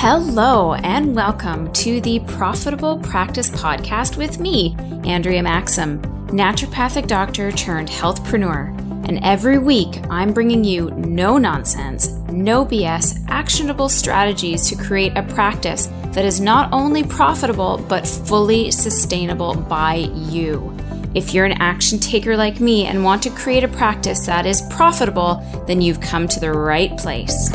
Hello, and welcome to the Profitable Practice Podcast with me, Andrea Maxim, naturopathic doctor turned healthpreneur. And every week, I'm bringing you no nonsense, no BS, actionable strategies to create a practice that is not only profitable, but fully sustainable by you. If you're an action taker like me and want to create a practice that is profitable, then you've come to the right place.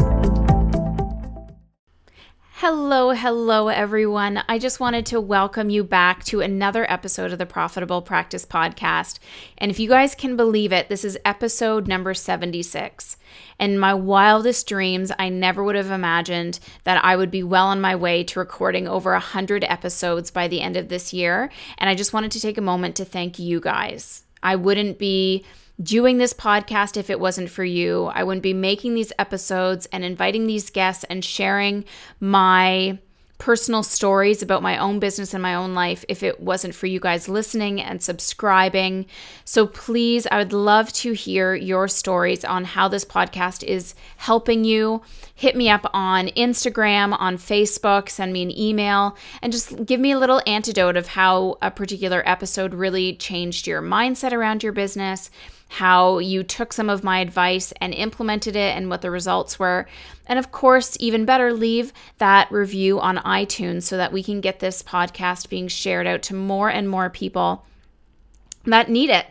Hello, hello, everyone. I just wanted to welcome you back to another episode of the Profitable Practice Podcast. And if you guys can believe it, this is episode number 76. In my wildest dreams, I never would have imagined that I would be well on my way to recording over 100 episodes by the end of this year. And I just wanted to take a moment to thank you guys. I wouldn't be doing this podcast if it wasn't for you. I wouldn't be making these episodes and inviting these guests and sharing my personal stories about my own business and my own life if it wasn't for you guys listening and subscribing. So please, I would love to hear your stories on how this podcast is helping you. Hit me up on Instagram, on Facebook, send me an email, and just give me a little antidote of how a particular episode really changed your mindset around your business how you took some of my advice and implemented it and what the results were. And of course, even better, leave that review on iTunes so that we can get this podcast being shared out to more and more people that need it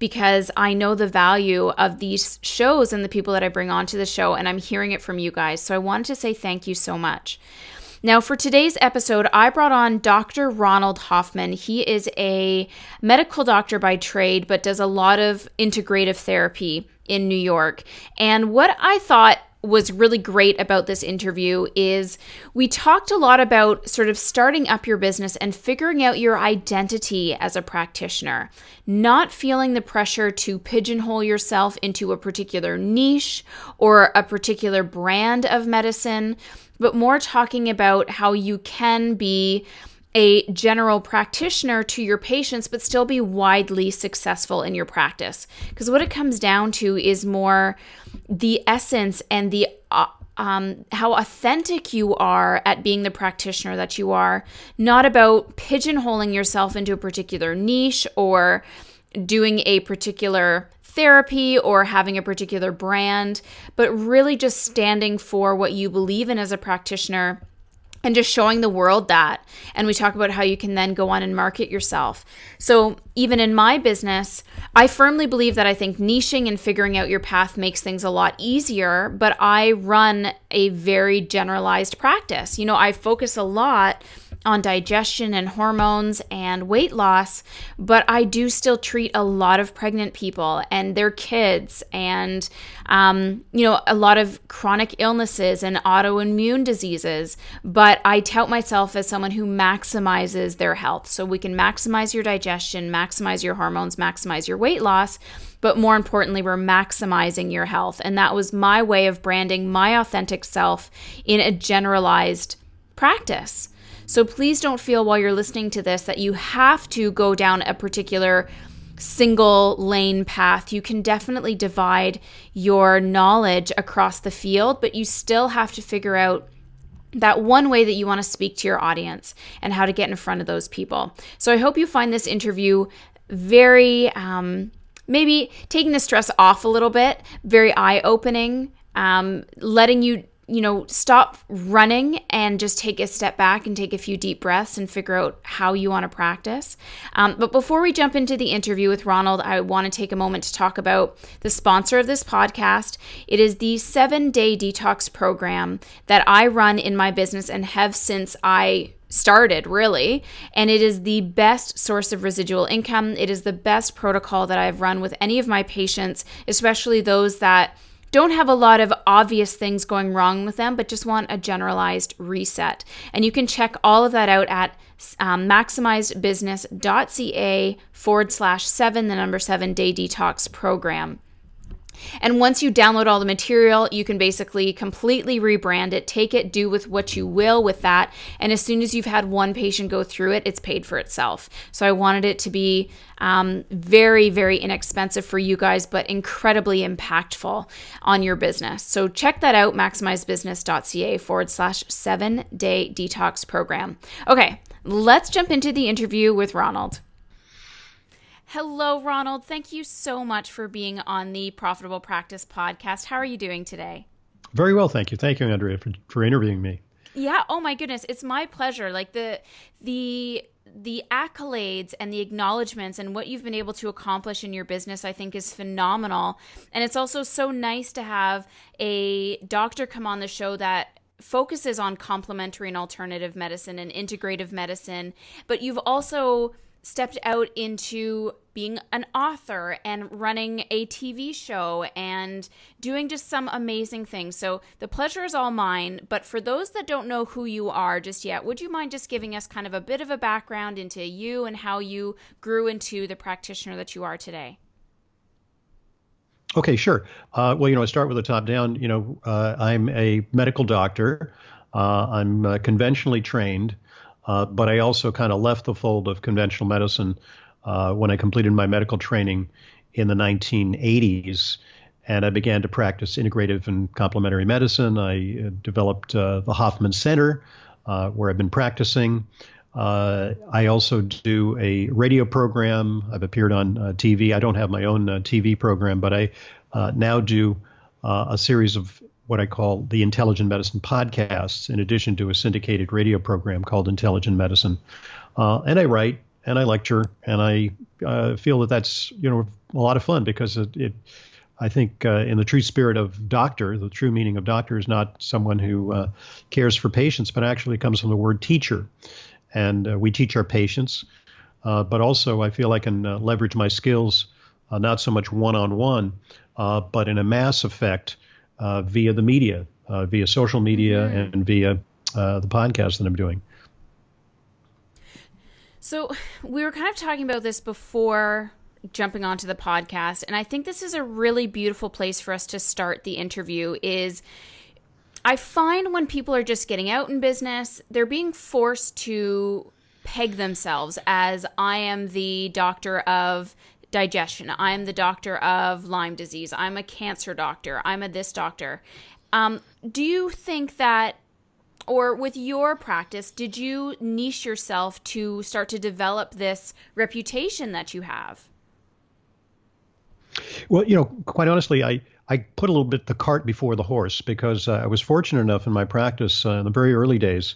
because I know the value of these shows and the people that I bring onto the show, and I'm hearing it from you guys. So I wanted to say thank you so much. Now, for today's episode, I brought on Dr. Ronald Hoffman. He is a medical doctor by trade, but does a lot of integrative therapy in New York. And what I thought was really great about this interview is we talked a lot about sort of starting up your business and figuring out your identity as a practitioner, not feeling the pressure to pigeonhole yourself into a particular niche or a particular brand of medicine, but more talking about how you can be a general practitioner to your patients, but still be widely successful in your practice. Because what it comes down to is more the essence and the uh, um, how authentic you are at being the practitioner that you are, not about pigeonholing yourself into a particular niche or doing a particular therapy or having a particular brand, but really just standing for what you believe in as a practitioner and just showing the world that. And we talk about how you can then go on and market yourself. So, even in my business, I firmly believe that I think niching and figuring out your path makes things a lot easier, but I run a very generalized practice. You know, I focus a lot on digestion and hormones and weight loss, but I do still treat a lot of pregnant people and their kids and, um, you know, a lot of chronic illnesses and autoimmune diseases. But I tout myself as someone who maximizes their health. So we can maximize your digestion, maximize your hormones, maximize your weight loss but more importantly, we're maximizing your health. And that was my way of branding my authentic self in a generalized practice. So please don't feel while you're listening to this that you have to go down a particular single lane path. You can definitely divide your knowledge across the field, but you still have to figure out that one way that you want to speak to your audience and how to get in front of those people. So I hope you find this interview very, um, maybe taking the stress off a little bit, very eye opening, um, letting you you know, stop running and just take a step back and take a few deep breaths and figure out how you want to practice. Um, but before we jump into the interview with Ronald, I want to take a moment to talk about the sponsor of this podcast. It is the seven day detox program that I run in my business and have since I started, really. And it is the best source of residual income. It is the best protocol that I've run with any of my patients, especially those that don't have a lot of obvious things going wrong with them, but just want a generalized reset. And you can check all of that out at um, maximizedbusiness.ca forward slash seven, the number seven day detox program. And once you download all the material, you can basically completely rebrand it, take it, do with what you will with that. And as soon as you've had one patient go through it, it's paid for itself. So I wanted it to be um, very, very inexpensive for you guys, but incredibly impactful on your business. So check that out, maximizedbusiness.ca forward slash seven day detox program. Okay, let's jump into the interview with Ronald. Hello, Ronald. Thank you so much for being on the Profitable Practice podcast. How are you doing today? Very well, thank you. Thank you, Andrea, for, for interviewing me. Yeah. Oh my goodness, it's my pleasure. Like the the the accolades and the acknowledgments and what you've been able to accomplish in your business, I think, is phenomenal. And it's also so nice to have a doctor come on the show that focuses on complementary and alternative medicine and integrative medicine, but you've also stepped out into being an author and running a TV show and doing just some amazing things. So the pleasure is all mine. But for those that don't know who you are just yet, would you mind just giving us kind of a bit of a background into you and how you grew into the practitioner that you are today? Okay, sure. Uh, well, you know, I start with the top down. You know, uh, I'm a medical doctor. Uh, I'm uh, conventionally trained. Uh, but I also kind of left the fold of conventional medicine uh, when I completed my medical training in the 1980s. And I began to practice integrative and complementary medicine. I uh, developed uh, the Hoffman Center, uh, where I've been practicing. I also do a radio program. I've appeared on TV. I don't have my own TV program, but I now do a series of what I call the Intelligent Medicine podcasts, in addition to a syndicated radio program called Intelligent Medicine. Uh, and I write and I lecture, and I uh, feel that that's you know a lot of fun because it, it I think uh, in the true spirit of doctor, the true meaning of doctor is not someone who uh, cares for patients, but actually comes from the word teacher, and uh, we teach our patients. Uh, but also, I feel I can leverage my skills not so much one on one, but in a mass effect via the media, uh, via social media, mm-hmm. and via uh, the podcast that I'm doing. So we were kind of talking about this before jumping onto the podcast, and I think this is a really beautiful place for us to start the interview. Is I find when people are just getting out in business, they're being forced to peg themselves as I am the doctor of digestion. I'm the doctor of Lyme disease. I'm a cancer doctor. I'm a this doctor. Um, do you think that, or with your practice, did you niche yourself to start to develop this reputation that you have? Well, you know, quite honestly, I, I put a little bit the cart before the horse because uh, I was fortunate enough in my practice uh, in the very early days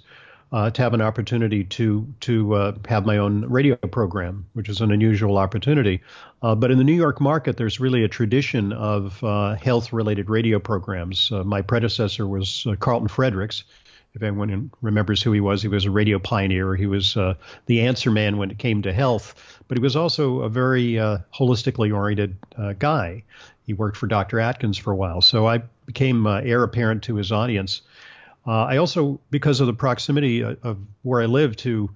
uh, to have an opportunity to to uh, have my own radio program, which is an unusual opportunity. Uh, but in the New York market, there's really a tradition of uh, health-related radio programs. Uh, my predecessor was uh, Carlton Fredericks. If anyone remembers who he was, he was a radio pioneer. He was the answer man when it came to health, but he was also a very holistically oriented guy. He worked for Dr. Atkins for a while, so I became heir apparent to his audience. Uh, I also, because of the proximity of, of where I live to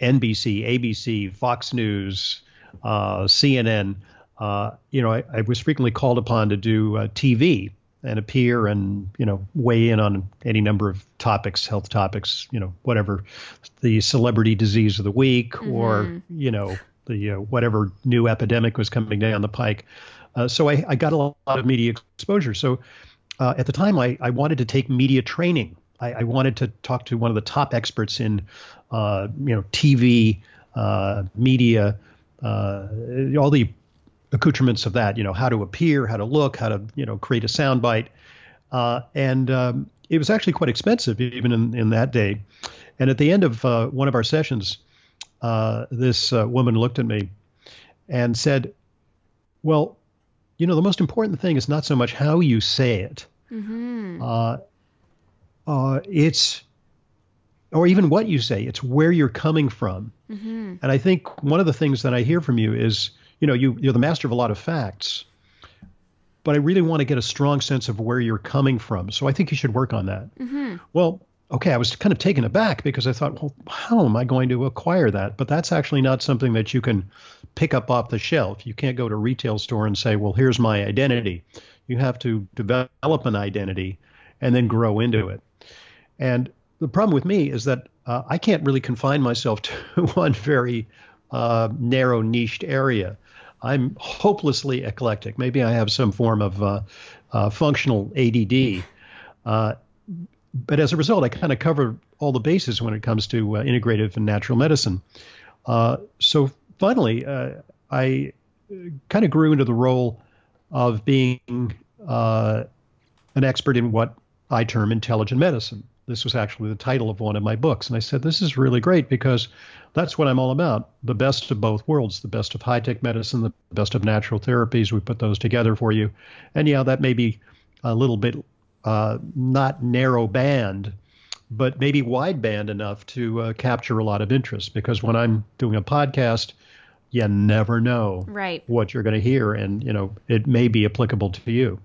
NBC, ABC, Fox News, uh, CNN, uh, you know, I, I, was frequently called upon to do uh, TV and appear and you know weigh in on any number of topics, health topics, you know, whatever the celebrity disease of the week mm-hmm. or you know the uh, whatever new epidemic was coming down the pike. Uh, so I, I, got a lot of media exposure. So at the time, I, I wanted to take media training I, I, wanted to talk to one of the top experts in, uh, you know, TV, uh, media, uh, all the accoutrements of that. You know, how to appear, how to look, how to you know create a soundbite, uh, and um, it was actually quite expensive even in, in that day. And at the end of uh, one of our sessions, uh, this woman looked at me and said, "Well, you know, the most important thing is not so much how you say it." Mm-hmm uh, it's or even what you say, it's where you're coming from. Mm-hmm. And I think one of the things that I hear from you is, you know, you, you're the master of a lot of facts, but I really want to get a strong sense of where you're coming from. So I think you should work on that. Mm-hmm. Well, okay, I was kind of taken aback because I thought, well, how am I going to acquire that? But that's actually not something that you can pick up off the shelf. You can't go to a retail store and say, well, here's my identity. You have to develop an identity and then grow into it. And the problem with me is that uh, I can't really confine myself to one very uh, narrow, niched area. I'm hopelessly eclectic. Maybe I have some form of uh, uh functional ADD. Uh, but as a result, I kind of cover all the bases when it comes to uh, integrative and natural medicine. so finally, I kind of grew into the role of being an expert in what I term intelligent medicine. This was actually the title of one of my books. And I said, This is really great because that's what I'm all about the best of both worlds, the best of high tech medicine, the best of natural therapies. We put those together for you. And yeah, that may be a little bit uh, not narrow band, but maybe wide band enough to uh, capture a lot of interest because when I'm doing a podcast, you never know right. what you're going to hear. And, you know, it may be applicable to you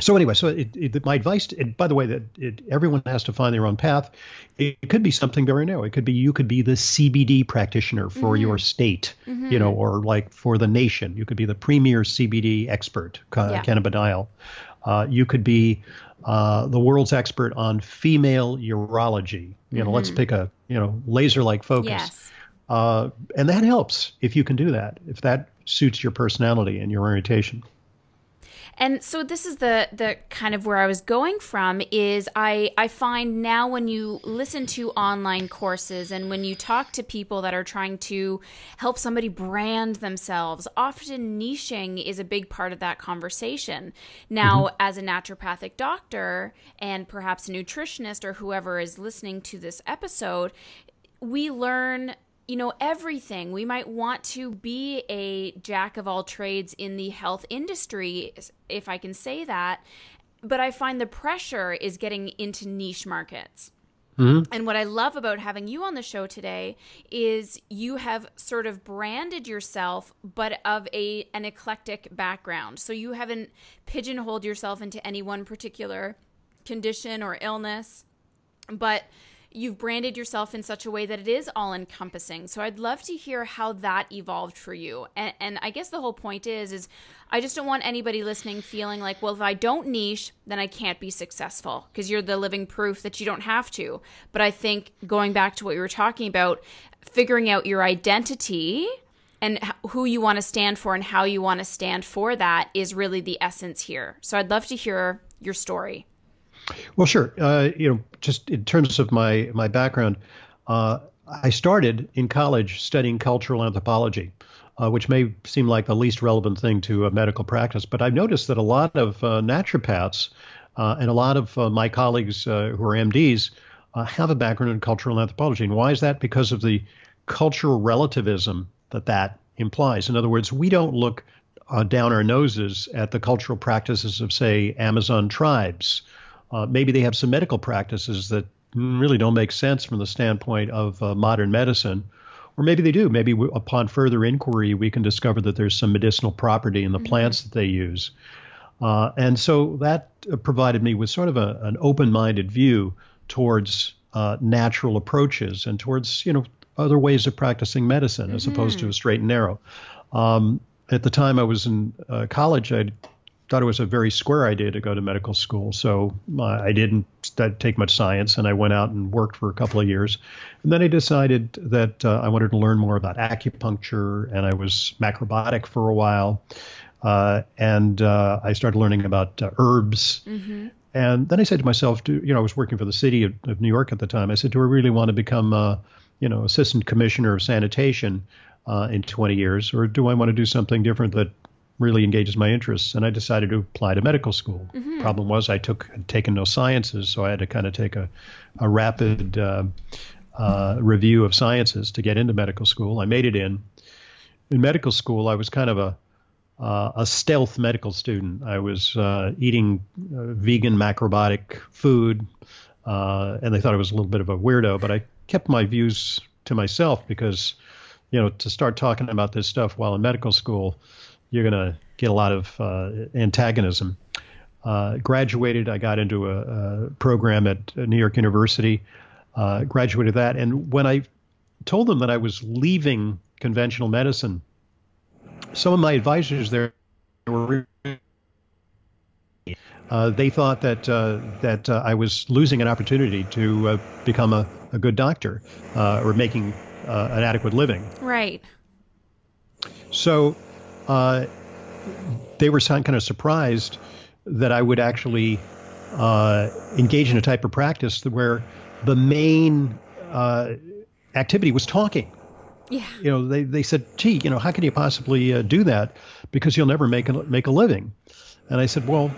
so anyway, so it, it, my advice, to, by the way, that it, everyone has to find their own path. It, could be something very narrow. It could be you could be the CBD practitioner for mm-hmm. your state, mm-hmm. you know, or like for the nation. You could be the premier CBD expert, yeah. cannabidiol. Uh, you could be uh, the world's expert on female urology. You know, mm-hmm. let's pick a you know laser-like focus. Yes. Uh, and that helps if you can do that. If that suits your personality and your orientation. And so this is the the kind of where I was going from is I I find now when you listen to online courses and when you talk to people that are trying to help somebody brand themselves, often niching is a big part of that conversation. Now, mm-hmm. as a naturopathic doctor and perhaps a nutritionist or whoever is listening to this episode, we learn you know, everything. We might want to be a jack of all trades in the health industry, if I can say that. But I find the pressure is getting into niche markets. Mm-hmm. And what I love about having you on the show today is you have sort of branded yourself, but of a an eclectic background. So you haven't pigeonholed yourself into any one particular condition or illness, but you've branded yourself in such a way that it is all encompassing. So I'd love to hear how that evolved for you. And, and, I guess the whole point is, is I just don't want anybody listening feeling like, well, if I don't niche, then I can't be successful because you're the living proof that you don't have to. But I think going back to what you were talking about, figuring out your identity and who you want to stand for and how you want to stand for that is really the essence here. So I'd love to hear your story. Well, sure. Uh, you know, just in terms of my my background, uh, I started in college studying cultural anthropology, uh, which may seem like the least relevant thing to medical practice, but I've noticed that a lot of uh, naturopaths uh, and a lot of uh, my colleagues who are MDs have a background in cultural anthropology. And why is that? Because of the cultural relativism that that implies. In other words, we don't look down our noses at the cultural practices of, say, Amazon tribes uh, maybe they have some medical practices that really don't make sense from the standpoint of uh, modern medicine. Or maybe they do. Maybe we, upon further inquiry, we can discover that there's some medicinal property in the mm-hmm. plants that they use. Uh, and so that uh, provided me with sort of a, an open minded view towards uh, natural approaches and towards, you know, other ways of practicing medicine mm-hmm. as opposed to a straight and narrow. Um, at the time I was in uh, college, I'd thought it was a very square idea to go to medical school. So uh, I didn't take much science, and I went out and worked for a couple of years. And then I decided that uh, I wanted to learn more about acupuncture, and I was macrobiotic for a while. Uh, and uh, I started learning about uh, herbs. Mm-hmm. And then I said to myself, do, you know, I was working for the city of, of, New York at the time. I said, do I really want to become, uh, you know, assistant commissioner of sanitation in 20 years, or do I want to do something different that really engages my interests, and I decided to apply to medical school. Mm-hmm. Problem was, I took had taken no sciences, so I had to kind of take a, a rapid uh, uh, review of sciences to get into medical school. I made it in. In medical school, I was kind of a uh, a stealth medical student. I was uh, eating uh, vegan macrobiotic food, uh, and they thought I was a little bit of a weirdo. But I kept my views to myself because, you know, to start talking about this stuff while in medical school you're going to get a lot of uh, antagonism. Uh, graduated, I got into a, a, program at New York University, uh, graduated that. And when I told them that I was leaving conventional medicine, some of my advisors there were uh, they thought that uh, that uh, I was losing an opportunity to uh, become a, a good doctor uh, or making uh, an adequate living. Right. So Uh, they were kind of surprised that I would actually uh, engage in a type of practice where the main uh, activity was talking. Yeah. You know, they, they said, gee, you know, how can you possibly do that? Because you'll never make a, make a living. And I said, well,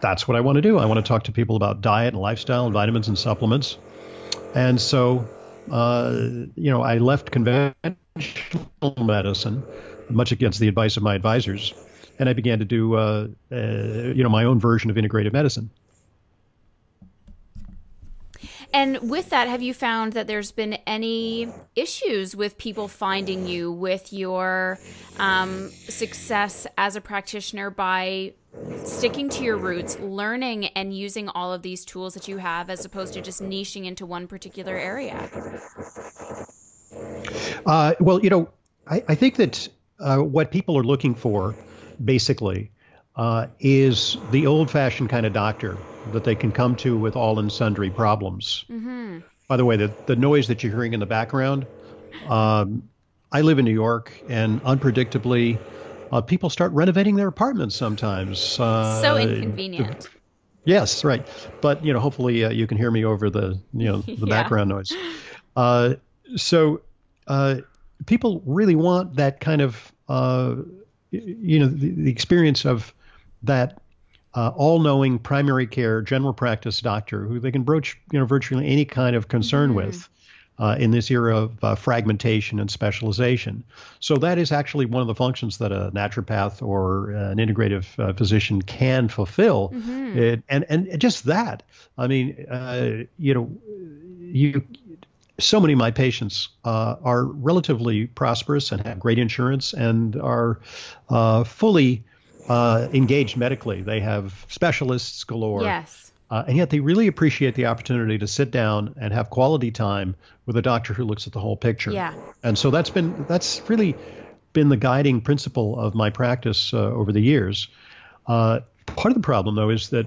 that's what I want to do. I want to talk to people about diet and lifestyle and vitamins and supplements. And so, uh, you know, I left conventional medicine, much against the advice of my advisors, and I began to do, uh, uh, you know, my own version of integrative medicine. And with that, have you found that there's been any issues with people finding you with your um, success as a practitioner by sticking to your roots, learning and using all of these tools that you have as opposed to just niching into one particular area? Uh, well, you know, I, I think that uh, what people are looking for basically uh, is the old fashioned kind of doctor that they can come to with all and sundry problems. Mm-hmm. By the way, the, the noise that you're hearing in the background, um, I live in New York, and unpredictably, uh, people start renovating their apartments sometimes. Uh, so inconvenient. Yes, right. But you know, hopefully, uh, you can hear me over the you know the yeah. background noise. Uh, so uh, people really want that kind of uh, you know the, the experience of that uh, all-knowing primary care general practice doctor who they can broach you know virtually any kind of concern mm-hmm. with uh, in this era of uh, fragmentation and specialization. So that is actually one of the functions that a naturopath or uh, an integrative uh, physician can fulfill. Mm-hmm. It, and and just that, I mean, uh, you know, you. So many of my patients are relatively prosperous and have great insurance and are fully uh, engaged medically. They have specialists galore. Yes. Uh, and yet they really appreciate the opportunity to sit down and have quality time with a doctor who looks at the whole picture. Yeah. And so that's been that's really been the guiding principle of my practice uh, over the years. Uh, part of the problem, though, is that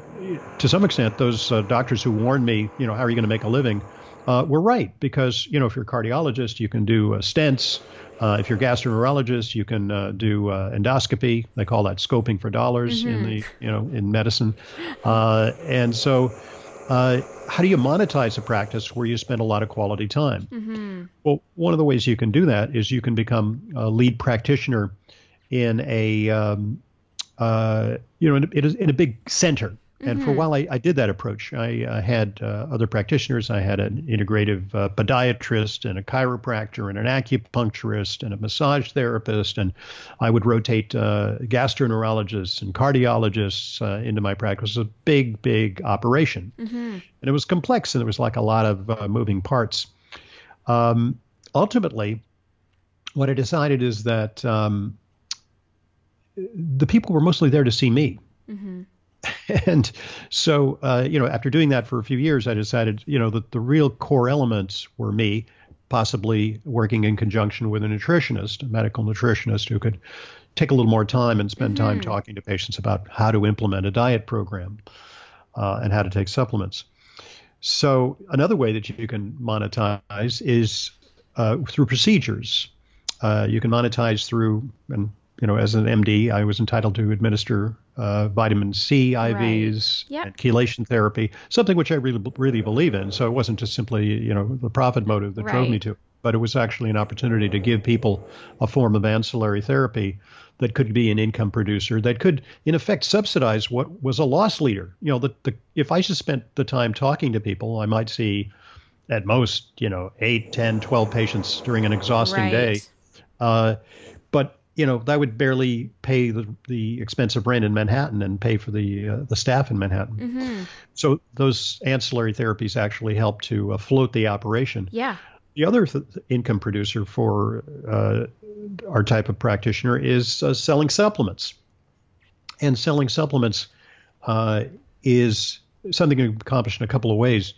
to some extent, those uh, doctors who warned me, you know, how are you going to make a living, uh, were right because you know if you're a cardiologist, you can do uh, stents. Uh, if you're a gastroenterologist, you can uh, do uh, endoscopy. They call that scoping for dollars mm-hmm. in the you know in medicine. Uh, and so, uh, how do you monetize a practice where you spend a lot of quality time? Mm-hmm. Well, one of the ways you can do that is you can become a lead practitioner in a um, uh, you know in a, in a big center and mm-hmm. for a mm-hmm. while, I, I, did that approach. I, had uh, other practitioners. I had an integrative uh, podiatrist and a chiropractor and an acupuncturist and a massage therapist. And I would rotate uh, gastroenterologists and cardiologists uh, into my practice. It was a big, big operation. Mm-hmm. And it was complex and there was like a lot of uh, moving parts. Um, ultimately, what I decided is that um, the people were mostly there to see me. Mm-hmm and so, uh, you know, after doing that for a few years, I decided, you know, that the real core elements were me, possibly working in conjunction with a nutritionist, a medical nutritionist who could take a little more time and spend mm-hmm. time talking to patients about how to implement a diet program uh, and how to take supplements. So, another way that you can monetize is uh, through procedures. Uh, you can monetize through, and you know, as an MD, I was entitled to administer uh, vitamin C IVs, right. yep. and chelation therapy, something which I really really believe in. So it wasn't just simply you know the profit motive that right. drove me to, it, but it was actually an opportunity to give people a form of ancillary therapy that could be an income producer that could in effect subsidize what was a loss leader. You know, the, the if I just spent the time talking to people, I might see at most you know 8, 10, 12 patients during an exhausting right. day. Uh, but you know that would barely pay the, the expense of rent in Manhattan and pay for the uh, the staff in Manhattan. Mm-hmm. So those ancillary therapies actually help to uh, float the operation. Yeah. The other th- income producer for uh, our type of practitioner is uh, selling supplements, and selling supplements uh, is something you can accomplish in a couple of ways.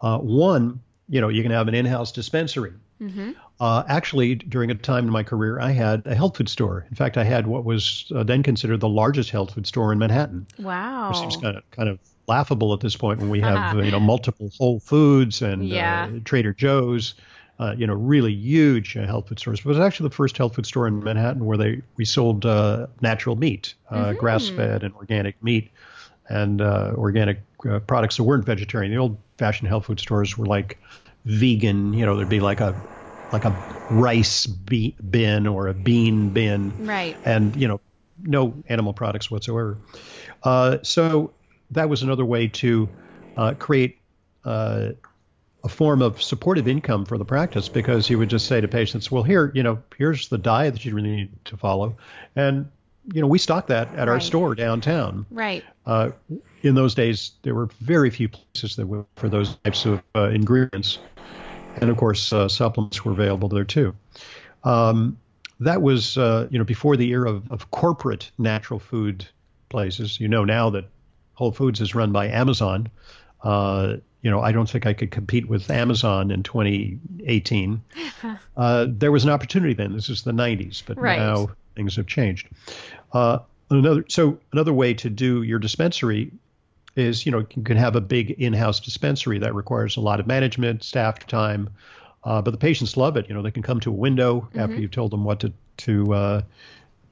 Uh, one you know, you can have an in-house dispensary. Mm-hmm. Uh, actually, during a time in my career, I had a health food store. In fact, I had what was uh, then considered the largest health food store in Manhattan. Wow, which seems kind of kind of laughable at this point when we have you know multiple Whole Foods and yeah. uh, Trader Joe's. Uh, you know, really huge uh, health food stores. But it was actually the first health food store in Manhattan where they we sold uh, natural meat, mm-hmm. grass-fed and organic meat, and organic products that weren't vegetarian. The old-fashioned health food stores were like vegan. You know, there'd be like a like a rice be- bin or a bean bin, right? And you know, no animal products whatsoever. Uh, so that was another way to uh, create uh, a form of supportive income for the practice because you would just say to patients, "Well, here, you know, here's the diet that you really need to follow," and you know, we stock that at right. our store downtown. Right. Uh, in those days, there were very few places that were for those types of uh, ingredients and of course uh, supplements were available there too. Um, that was uh, you know before the era of, of, corporate natural food places. You know now that Whole Foods is run by Amazon. Uh, you know I don't think I could compete with Amazon in 2018. Uh, there was an opportunity then. This is the 90s, but right. now things have changed. Uh, another so another way to do your dispensary is you know you can have a big in-house dispensary that requires a lot of management, staff time, uh, but the patients love it. You know they can come to a window mm-hmm. after you've told them what to to uh,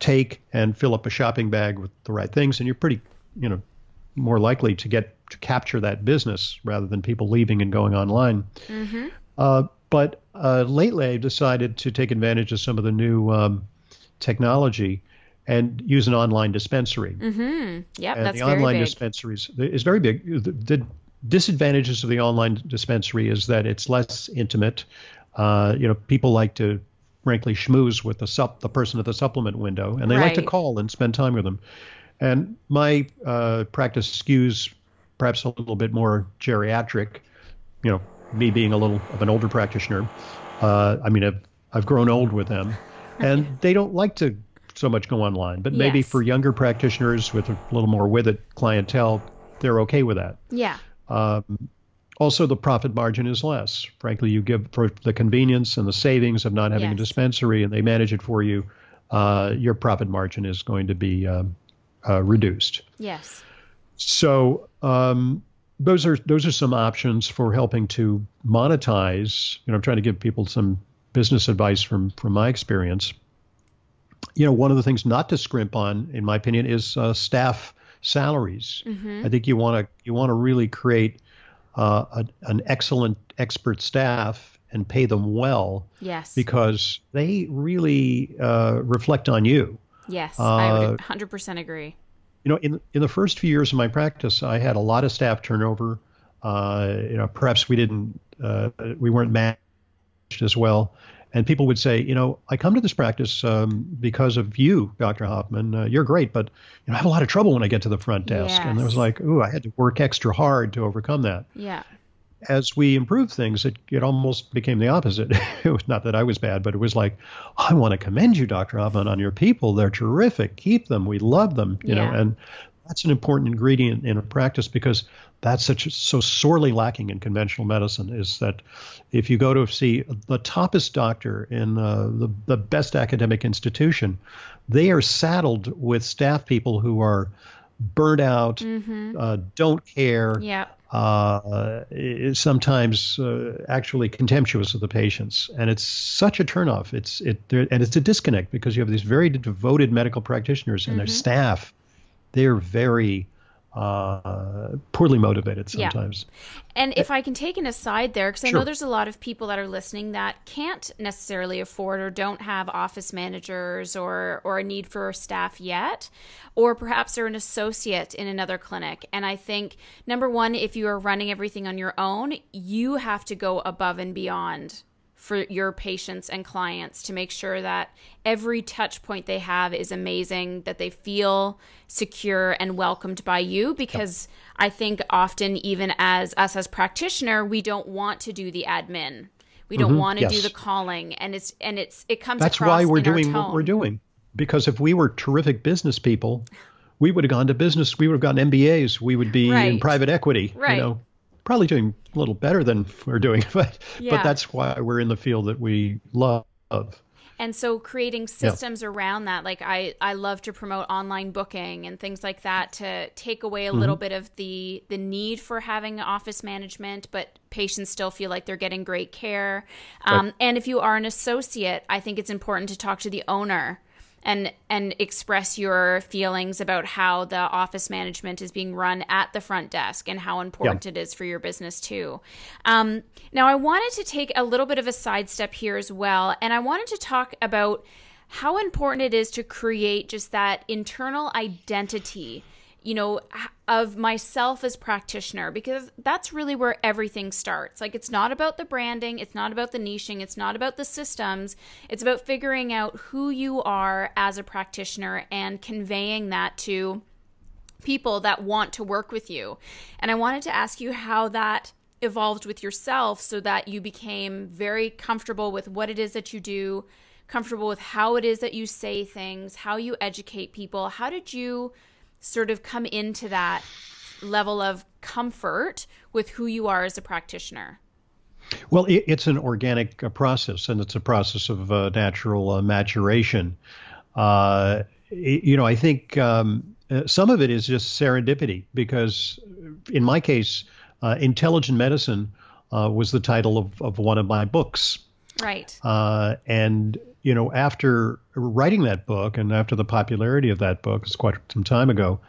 take and fill up a shopping bag with the right things, and you're pretty you know more likely to get to capture that business rather than people leaving and going online. Mm-hmm. Uh, but uh, lately, I've decided to take advantage of some of the new um, technology and use an online dispensary. Mm-hmm. Yep, and that's the online big. dispensaries is very big. The, the, disadvantages of the online dispensary is that it's less intimate. Uh, you know, people like to frankly schmooze with the sup the person at the supplement window, and they right. like to call and spend time with them. And my uh, practice skews perhaps a little bit more geriatric. You know, me being a little of an older practitioner. Uh, I mean, I've I've grown old with them, and they don't like to so much go online. But maybe yes. for younger practitioners with a little more with it clientele, they're okay with that. Yeah. Um, also, the profit margin is less. Frankly, you give for the convenience and the savings of not having yes. a dispensary, and they manage it for you. Uh, your profit margin is going to be um, uh, reduced. Yes. So um, those are those are some options for helping to monetize. You know, I'm trying to give people some business advice from from my experience you know, one of the things not to scrimp on, in my opinion, is uh, staff salaries. Mm-hmm. I think you want to you want to really create uh, a, an excellent expert staff and pay them well. Yes. Because they really uh, reflect on you. Yes, I would 100% uh, agree. You know, in in the first few years of my practice, I had a lot of staff turnover. Uh, you know, perhaps we didn't uh, we weren't managed as well. And people would say, you know, I come to this practice um, because of you, Dr. Hoffman. Uh, you're great, but you know, I have a lot of trouble when I get to the front desk. Yes. And it was like, ooh, I had to work extra hard to overcome that. Yeah. As we improved things, it, it almost became the opposite. it was not that I was bad, but it was like, I want to commend you, Dr. Hoffman, on your people. They're terrific. Keep them. We love them. You yeah. know, and that's an important ingredient in a practice because that's such so sorely lacking in conventional medicine is that if you go to see the toppest doctor in uh, the, the best academic institution, they are saddled with staff people who are burnt out, mm-hmm. uh, don't care, yeah. uh, sometimes uh, actually contemptuous of the patients, and it's such a turnoff. It's it and it's a disconnect because you have these very devoted medical practitioners and mm-hmm. their staff. They're very uh, poorly motivated sometimes. Yeah. And if I can take an aside there, because I sure. know there's a lot of people that are listening that can't necessarily afford or don't have office managers or or a need for staff yet, or perhaps they're an associate in another clinic. And I think number one, if you are running everything on your own, you have to go above and beyond for your patients and clients to make sure that every touch point they have is amazing, that they feel secure and welcomed by you. Because yep. I think often, even as us as practitioner, we don't want to do the admin. We don't mm-hmm. want to yes. do the calling, and it's and it's it comes. To That's why we're doing what we're doing. Because if we were terrific business people, we would have gone to business. We would have gotten MBAs. We would be right. in private equity. Right. You know, probably doing a little better than we're doing, but Yeah. but that's why we're in the field that we love. and so creating systems around that like i i love to promote online booking and things like that to take away a little bit of the the need for having office management but patients still feel like they're getting great care um, and if you are an associate i think it's important to talk to the owner and and express your feelings about how the office management is being run at the front desk and how important it is for your business too. Um, now, I wanted to take a little bit of a sidestep here as well, and I wanted to talk about how important it is to create just that internal identity you know of myself as practitioner because that's really where everything starts. Like it's not about the branding it's not about the niching it's not about the systems. It's about figuring out who you are as a practitioner and conveying that to people that want to work with you. And i wanted to ask you how that evolved with yourself so that you became very comfortable with what it is that you do comfortable with how it is that you say things how you educate people. How did you sort of come into that level of comfort with who you are as a practitioner. Well, it, it's an organic uh, process, and it's a process of uh, natural uh, maturation. Uh, it- you know, I think um, uh, some of it is just serendipity because, in my case, uh, intelligent medicine uh, was the title of, of one of my books. Right. Uh, and you know, after writing that book and after the popularity of that book, it's quite some time ago,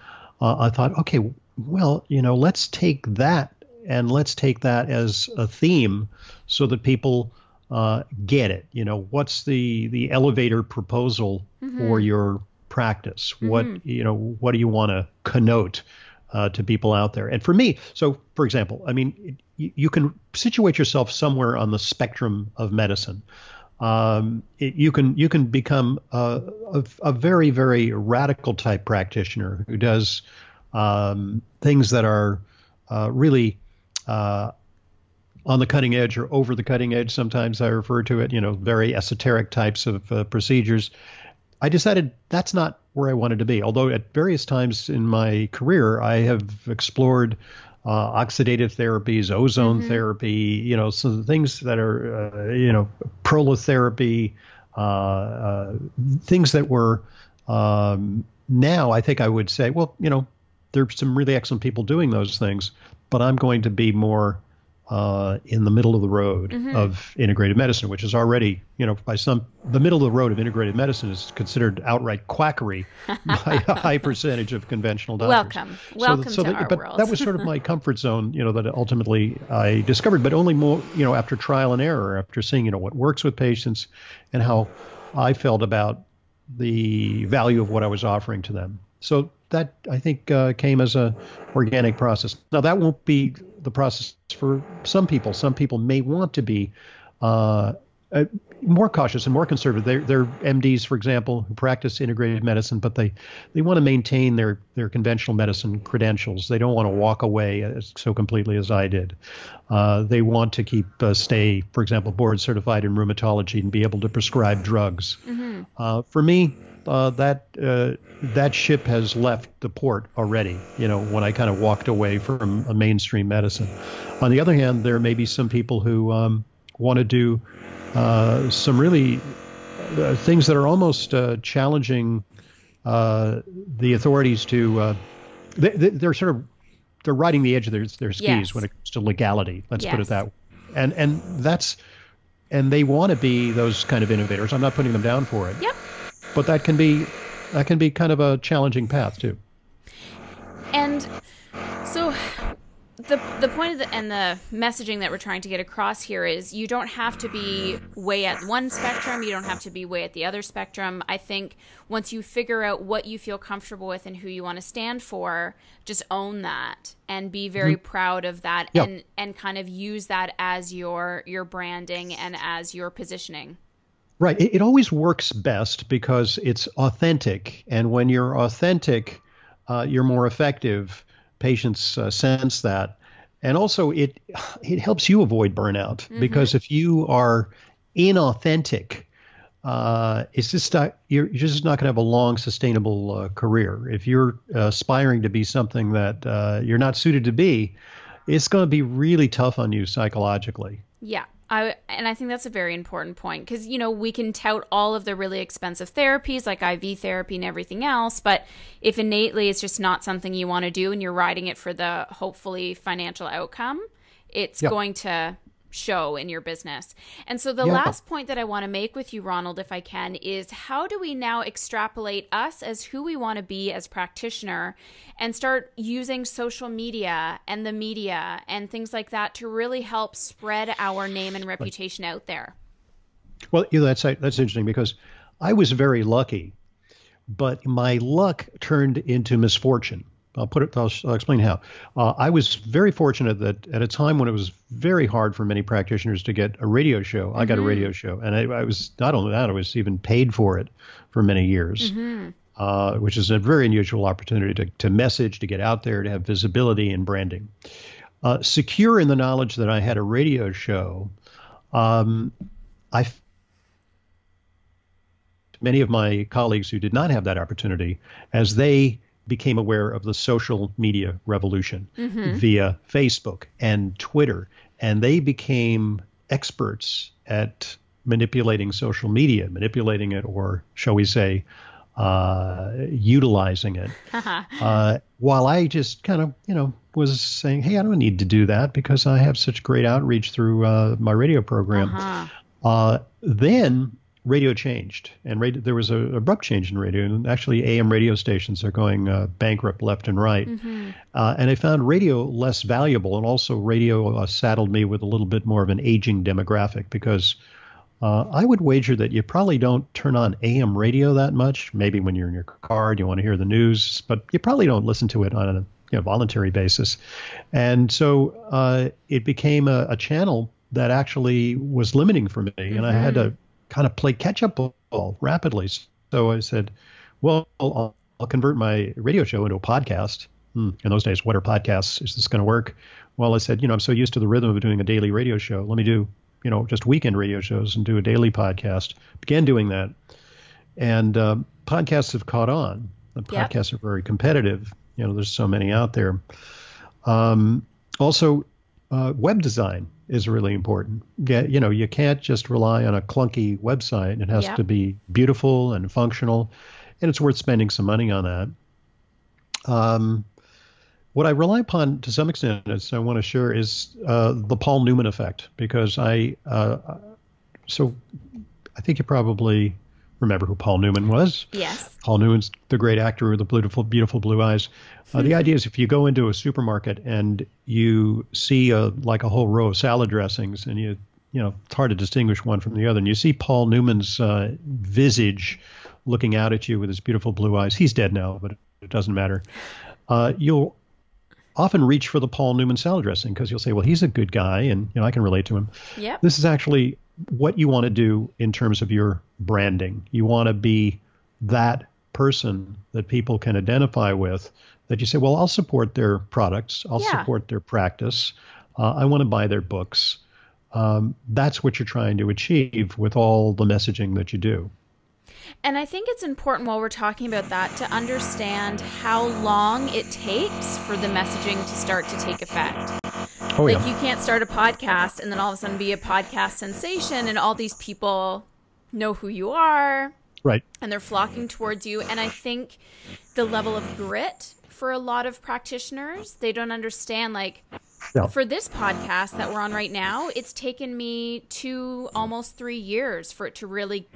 uh, I thought, okay, well, you know, let's take that and let's take that as a theme so that people uh, get it. You know, what's the the elevator proposal for your practice? What you know, what do you want to connote? Uh, to people out there. And for me, so for example, I mean, you, you can situate yourself somewhere on the spectrum of medicine. Um, it, you can you can become a, a, a very very radical type practitioner who does um, things that are uh, really uh, on the cutting edge or over the cutting edge. Sometimes I refer to it, you know, very esoteric types of uh, procedures. I decided that's not where I wanted to be. Although at various times in my career, I have explored uh, oxidative therapies, ozone therapy, you know, some things that are, uh, you know, prolotherapy, uh, uh, things that were um, now I think I would say, well, you know, there's some really excellent people doing those things, but I'm going to be more uh, in the middle of the road of integrated medicine, which is already, you know, by some, the middle of the road of integrated medicine is considered outright quackery by a high percentage of conventional doctors. Welcome. Welcome to that- our but world. that was sort of my comfort zone, you know, that ultimately I discovered, but only more, you know, after trial and error, after seeing, you know, what works with patients and how I felt about the value of what I was offering to them. So that I think uh, came as a organic process. Now that won't be the process for some people. Some people may want to be uh, uh, more cautious and more conservative. They're, they're MDs, for example, who practice integrated medicine, but they, they want to maintain their, their conventional medicine credentials. They don't want to walk away as, so completely as I did. Uh, they want to keep uh, stay, for example, board certified in rheumatology and be able to prescribe drugs. Uh, for me, uh, that uh, that ship has left the port already. You know, when I kind of walked away from a mainstream medicine. On the other hand, there may be some people who um, want to do uh, some really uh, things that are almost uh, challenging uh, the authorities to. Uh, they, they- they're sort of they're riding the edge of their, their skis Yes. when it comes to legality. Let's put it that way. And and that's and they want to be those kind of innovators. I'm not putting them down for it Yep. But that can be that can be kind of a challenging path too. And so the the point of the and the messaging that we're trying to get across here is you don't have to be way at one spectrum, you don't have to be way at the other spectrum. I think once you figure out what you feel comfortable with and who you want to stand for, just own that and be very mm-hmm. proud of that Yeah. and and kind of use that as your your branding and as your positioning. Right. It, it always works best because it's authentic, and when you're authentic, uh, you're more effective. Patients uh, sense that, and also it it helps you avoid burnout because if you are inauthentic, uh, it's just not, you're, you're just not going to have a long, sustainable uh, career. If you're aspiring to be something that uh, you're not suited to be, it's going to be really tough on you psychologically. Yeah. I, and I think that's a very important point because, you know, we can tout all of the really expensive therapies like IV therapy and everything else. But if innately it's just not something you want to do and you're riding it for the hopefully financial outcome, it's yep. going to show in your business. And so the yeah. last point that I want to make with you Ronald if I can is how do we now extrapolate us as who we want to be as practitioner and start using social media and the media and things like that to really help spread our name and reputation out there. Well, yeah, that's that's interesting because I was very lucky, but my luck turned into misfortune. I'll put it. I'll, I'll explain how. Uh, I was very fortunate that at a time when it was very hard for many practitioners to get a radio show, mm-hmm. I got a radio mm-hmm. show, and I, I, was not only that, I was even paid for it for many years, mm-hmm. uh, which is a very unusual opportunity to to message, to get out there, to have visibility and branding. Uh, secure in the knowledge that I had a radio show, um, I many of my colleagues who did not have that opportunity, as they became aware of the social media revolution mm-hmm. via Facebook and Twitter, and they became experts at manipulating social media, manipulating it, or shall we say, uh, utilizing it. uh, while I just kind of, you know, was saying, hey, I don't need to do that because I have such great outreach through uh, my radio program. Uh-huh. Uh, then radio changed, and radio, there was an abrupt change in radio. And actually, AM radio stations are going uh, bankrupt left and right. Mm-hmm. Uh, and I found radio less valuable, and also radio uh, saddled me with a little bit more of an aging demographic because uh, I would wager that you probably don't turn on AM radio that much. Maybe when you're in your car and you want to hear the news, but you probably don't listen to it on a you know, voluntary basis. And so uh, it became a, a, channel that actually was limiting for me, mm-hmm. and I had to mm-hmm kind of play catch up ball rapidly. So I said, well, I'll, I'll convert my radio show into a podcast. Hmm. In those days, what are podcasts? Is this going to work? Well, I said, you know, I'm so used to the rhythm of doing a daily radio show. Let me do, you know, just weekend radio shows and do a daily podcast. Began doing that. And uh, podcasts have caught on. The podcasts yep. are very competitive. You know, there's so many out there. Um, also, uh, web design is really important. Get, you know, you can't just rely on a clunky website. It has to be beautiful and functional, and it's worth spending some money on that. Um, what I rely upon to some extent, as I want to share, is uh, the Paul Newman effect, because I, uh, so I think you probably remember who Paul Newman was. Yes. Paul Newman's the great actor with the beautiful, beautiful blue eyes. Uh, the idea is if you go into a supermarket and you see a, like a whole row of salad dressings and you, you know, it's hard to distinguish one from the other. And you see Paul Newman's uh, visage looking out at you with his beautiful blue eyes. He's dead now, but it doesn't matter. Uh, you'll often reach for the Paul Newman salad dressing because you'll say, well, he's a good guy and, you know, I can relate to him. Yeah. This is actually what you want to do in terms of your branding. You want to be that person that people can identify with that you say, well, I'll support their products, I'll yeah. support their practice, uh, I want to buy their books. Um, that's what you're trying to achieve with all the messaging that you do. And I think it's important while we're talking about that to understand how long it takes for the messaging to start to take effect. Oh, like yeah. you can't start a podcast and then all of a sudden be a podcast sensation and all these people know who you are. Right. And they're flocking towards you. And I think the level of grit for a lot of practitioners, they don't understand like for this podcast that we're on right now, it's taken me two almost three years for it to really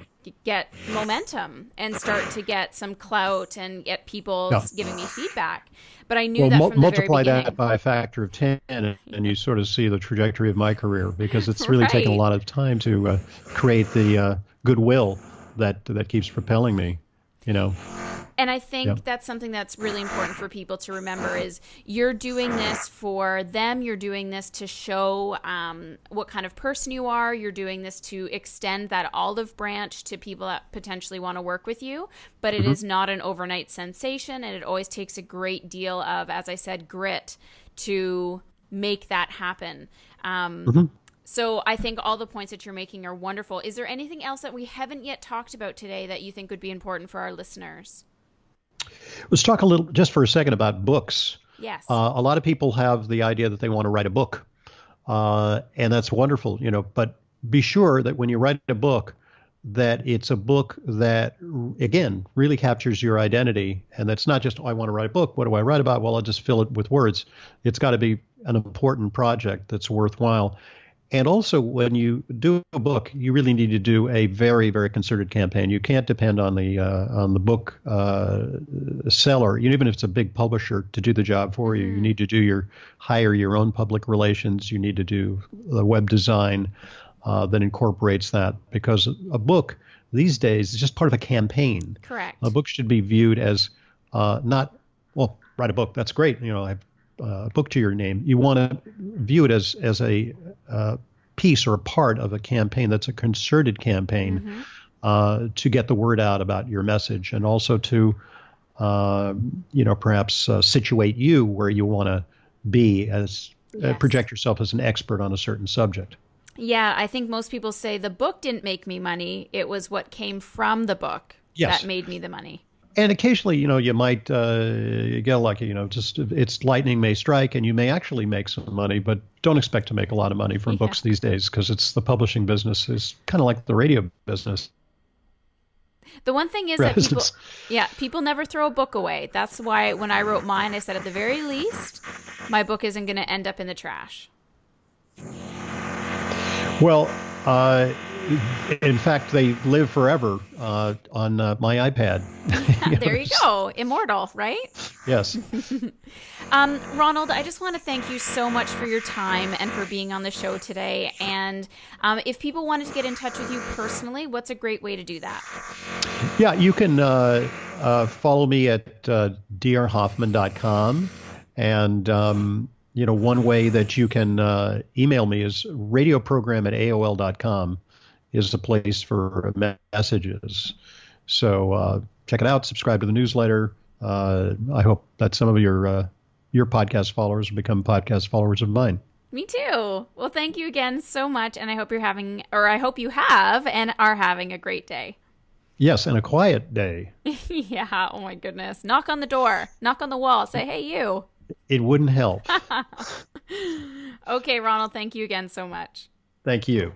get momentum and start to get some clout and get people yeah. giving me feedback. But I knew well, that from multiply that by a factor of ten, and, and, you sort of see the trajectory of my career because it's really right. taken a lot of time to uh, create the uh, goodwill that that keeps propelling me. You know. And I think yep. that's something that's really important for people to remember is you're doing this for them. You're doing this to show um, what kind of person you are. You're doing this to extend that olive branch to people that potentially want to work with you. But it mm-hmm. is not an overnight sensation. And it always takes a great deal of, as I said, grit to make that happen. Um, mm-hmm. So I think all the points that you're making are wonderful. Is there anything else that we haven't yet talked about today that you think would be important for our listeners? Let's talk a little, just for a second, about books. Yes. Uh, a lot of people have the idea that they want to write a book, uh, and that's wonderful, you know. But be sure that when you write a book, that it's a book that, again, really captures your identity, and that's not just oh, I want to write a book. What do I write about? Well, I'll just fill it with words. It's got to be an important project that's worthwhile. And also, when you do a book, you really need to do a very, very concerted campaign. You can't depend on the uh, on the book uh, seller, even if it's a big publisher, to do the job for you. You need to do your hire your own public relations. You need to do the web design uh, that incorporates that, because a book these days is just part of a campaign. Correct. A book should be viewed as uh, not well, write a book. That's great. You know, I've uh, book to your name, you want to view it as as a uh, piece or a part of a campaign that's a concerted campaign mm-hmm. uh, to get the word out about your message, and also to uh, you know perhaps uh, situate you where you want to be as uh, yes. project yourself as an expert on a certain subject. Yeah, I think most people say the book didn't make me money; it was what came from the book yes. that made me the money and occasionally, you know, you might uh, get lucky. You know, just it's lightning may strike, and you may actually make some money, but don't expect to make a lot of money from yeah. books these days because it's the publishing business is kind of like the radio business. The one thing is that people, yeah, people never throw a book away. That's why when I wrote mine, I said at the very least, my book isn't going to end up in the trash. Well, uh, in fact, they live forever uh, on uh, my iPad. you there you go, immortal, right? Yes. um, Ronald, I just want to thank you so much for your time and for being on the show today. And um, if people wanted to get in touch with you personally, what's a great way to do that? Yeah, you can uh, uh follow me at uh, drhoffman.com and. Um, you know, one way that you can uh, email me is radioprogram at AOL.com is the place for messages. So uh, check it out. Subscribe to the newsletter. Uh, I hope that some of your uh, your podcast followers become podcast followers of mine. Me too. Well, thank you again so much, and I hope you're having, or I hope you have, and are having a great day. Yes, and a quiet day. yeah. Oh my goodness. Knock on the door. Knock on the wall. Say, "Hey, you." It wouldn't help. okay, Ronald. Thank you again so much. Thank you.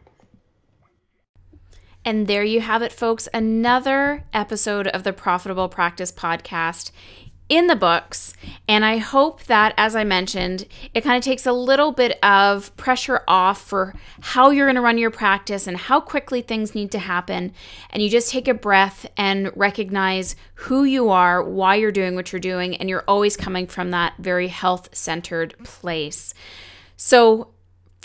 And there you have it, folks. Another episode of the Profitable Practice Podcast in the books. And I hope that, as I mentioned, it kind of takes a little bit of pressure off for how you're going to run your practice and how quickly things need to happen. And you just take a breath and recognize who you are, why you're doing what you're doing, and you're always coming from that very health centered place. So,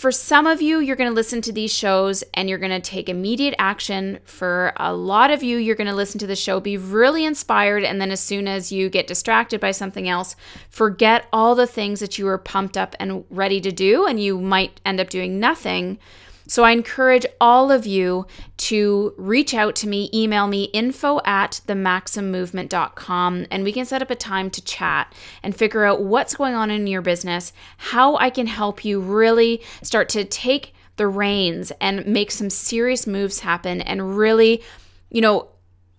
for some of you, you're going to listen to these shows and you're going to take immediate action. For a lot of you, you're going to listen to the show, be really inspired, and then as soon as you get distracted by something else, forget all the things that you were pumped up and ready to do, and you might end up doing nothing so I encourage all of you to reach out to me, email me info at themaximmovement.com, and we can set up a time to chat and figure out what's going on in your business, how I can help you really start to take the reins and make some serious moves happen and really, you know,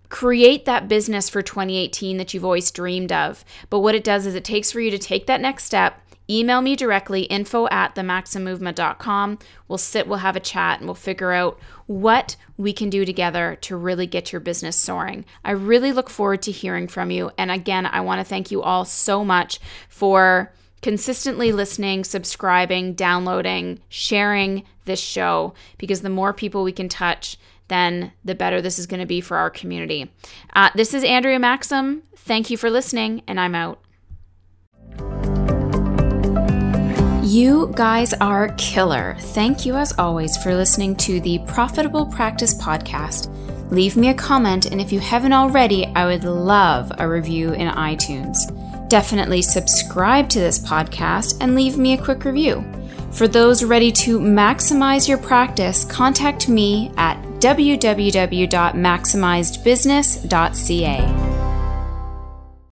create that business for 2018 that you've always dreamed of. But what it does is it takes for you to take that next step email me directly info at themaximmovement.com we'll sit we'll have a chat and we'll figure out what we can do together to really get your business soaring. I really look forward to hearing from you. And again i want to thank you all so much for consistently listening subscribing downloading sharing this show because the more people we can touch then the better this is going to be for our community. Uh, this is andrea maxim. Thank you for listening and i'm out You guys are killer. Thank you, as always, for listening to the Profitable Practice Podcast. Leave me a comment, and if you haven't already, I would love a review in iTunes. Definitely subscribe to this podcast and leave me a quick review. For those ready to maximize your practice, contact me at www.maximizedbusiness.ca.